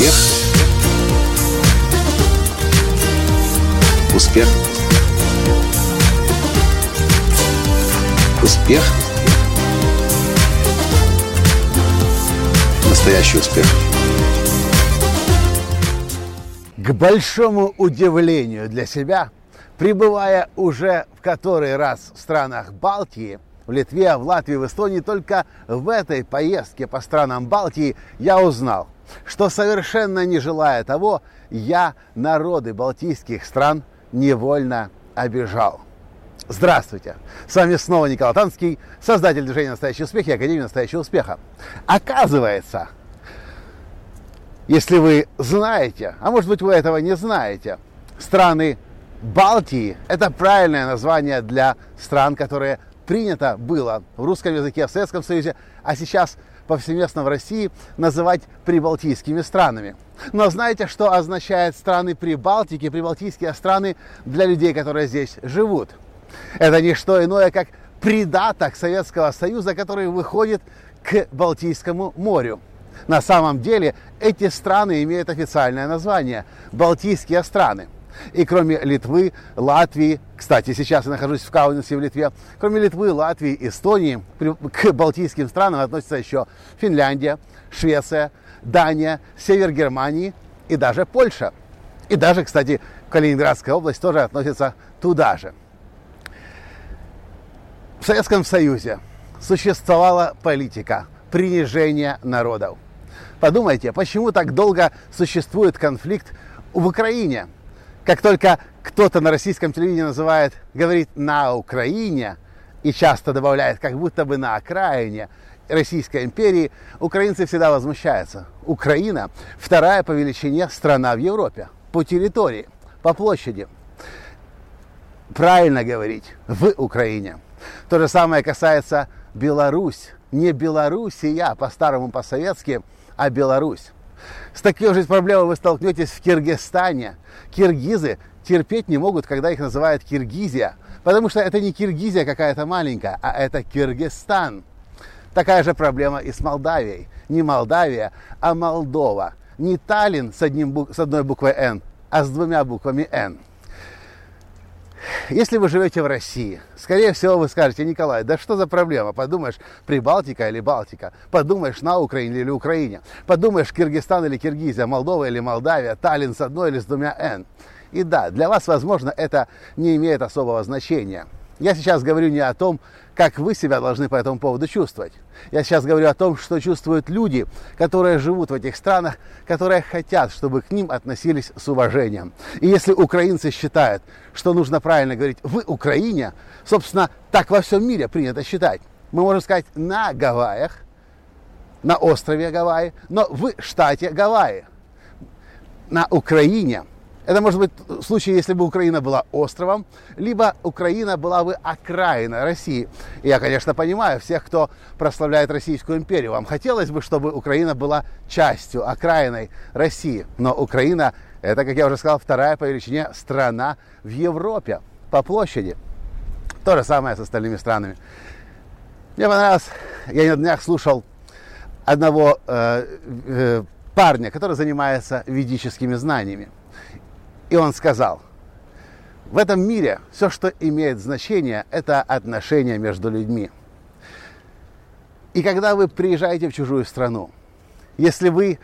Успех. Успех. Успех. Настоящий успех. К большому удивлению для себя, пребывая уже в который раз в странах Балтии, в Литве, в Латвии, в Эстонии, только в этой поездке по странам Балтии я узнал, что совершенно не желая того, я народы балтийских стран невольно обижал. Здравствуйте! С вами снова Николай Танский, создатель движения «Настоящий успех» и Академии «Настоящего успеха». Оказывается, если вы знаете, а может быть вы этого не знаете, страны Балтии – это правильное название для стран, которые принято было в русском языке в Советском Союзе, а сейчас повсеместно в России называть прибалтийскими странами. Но знаете, что означает страны Прибалтики, прибалтийские страны для людей, которые здесь живут? Это не что иное, как придаток Советского Союза, который выходит к Балтийскому морю. На самом деле эти страны имеют официальное название – Балтийские страны. И кроме Литвы, Латвии, кстати, сейчас я нахожусь в Каунасе в Литве, кроме Литвы, Латвии, Эстонии, к балтийским странам относятся еще Финляндия, Швеция, Дания, север Германии и даже Польша. И даже, кстати, Калининградская область тоже относится туда же. В Советском Союзе существовала политика принижения народов. Подумайте, почему так долго существует конфликт в Украине? Как только кто-то на российском телевидении называет, говорит на Украине и часто добавляет, как будто бы на окраине Российской империи, украинцы всегда возмущаются. Украина вторая по величине страна в Европе по территории, по площади. Правильно говорить в Украине. То же самое касается Беларусь. Не Белоруссия по-старому по-советски, а Беларусь. С такой же проблемой вы столкнетесь в Киргизстане. Киргизы терпеть не могут, когда их называют Киргизия, потому что это не Киргизия какая-то маленькая, а это Киргизстан. Такая же проблема и с Молдавией. Не Молдавия, а Молдова. Не Таллин с, одним, с одной буквой «Н», а с двумя буквами «Н». Если вы живете в России, скорее всего вы скажете, Николай, да что за проблема? Подумаешь, Прибалтика или Балтика? Подумаешь, на Украине или Украине? Подумаешь, Киргизстан или Киргизия, Молдова или Молдавия, Таллин с одной или с двумя «Н». И да, для вас, возможно, это не имеет особого значения – я сейчас говорю не о том, как вы себя должны по этому поводу чувствовать. Я сейчас говорю о том, что чувствуют люди, которые живут в этих странах, которые хотят, чтобы к ним относились с уважением. И если украинцы считают, что нужно правильно говорить «в Украине», собственно, так во всем мире принято считать. Мы можем сказать «на Гавайях», на острове Гавайи, но в штате Гавайи, на Украине – это может быть случай, если бы Украина была островом, либо Украина была бы окраина России. И я, конечно, понимаю всех, кто прославляет Российскую империю. Вам хотелось бы, чтобы Украина была частью, окраиной России. Но Украина – это, как я уже сказал, вторая по величине страна в Европе по площади. То же самое с остальными странами. Мне понравилось, я на днях слушал одного э, э, парня, который занимается ведическими знаниями. И он сказал, в этом мире все, что имеет значение, это отношения между людьми. И когда вы приезжаете в чужую страну, если вы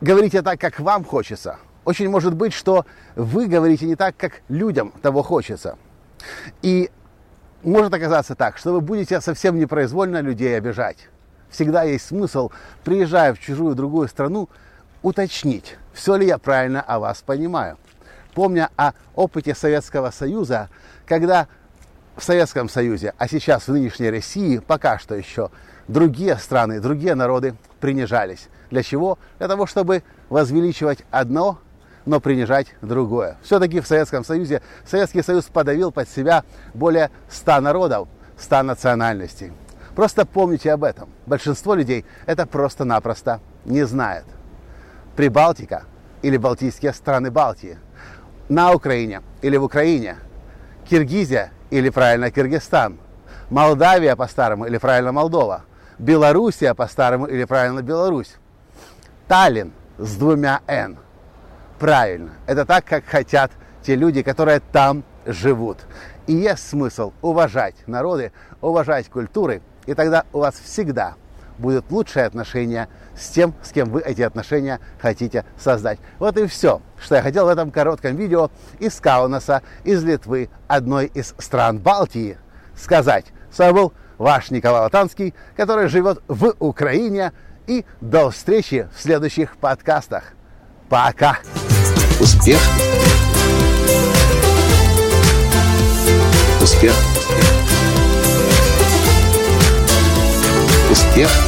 говорите так, как вам хочется, очень может быть, что вы говорите не так, как людям того хочется. И может оказаться так, что вы будете совсем непроизвольно людей обижать. Всегда есть смысл, приезжая в чужую другую страну, уточнить, все ли я правильно о вас понимаю. Помня о опыте Советского Союза, когда в Советском Союзе, а сейчас в нынешней России, пока что еще другие страны, другие народы принижались. Для чего? Для того, чтобы возвеличивать одно, но принижать другое. Все-таки в Советском Союзе Советский Союз подавил под себя более 100 народов, 100 национальностей. Просто помните об этом. Большинство людей это просто-напросто не знает. Прибалтика или Балтийские страны Балтии, на Украине или в Украине, Киргизия или правильно Киргизстан, Молдавия по-старому или правильно Молдова, Белоруссия по-старому или правильно Беларусь. Таллин с двумя «н». Правильно, это так, как хотят те люди, которые там живут. И есть смысл уважать народы, уважать культуры, и тогда у вас всегда будут лучшие отношения с тем, с кем вы эти отношения хотите создать. Вот и все, что я хотел в этом коротком видео из Каунаса, из Литвы, одной из стран Балтии, сказать. С вами был ваш Николай Латанский, который живет в Украине. И до встречи в следующих подкастах. Пока! Успех! Успех! Успех!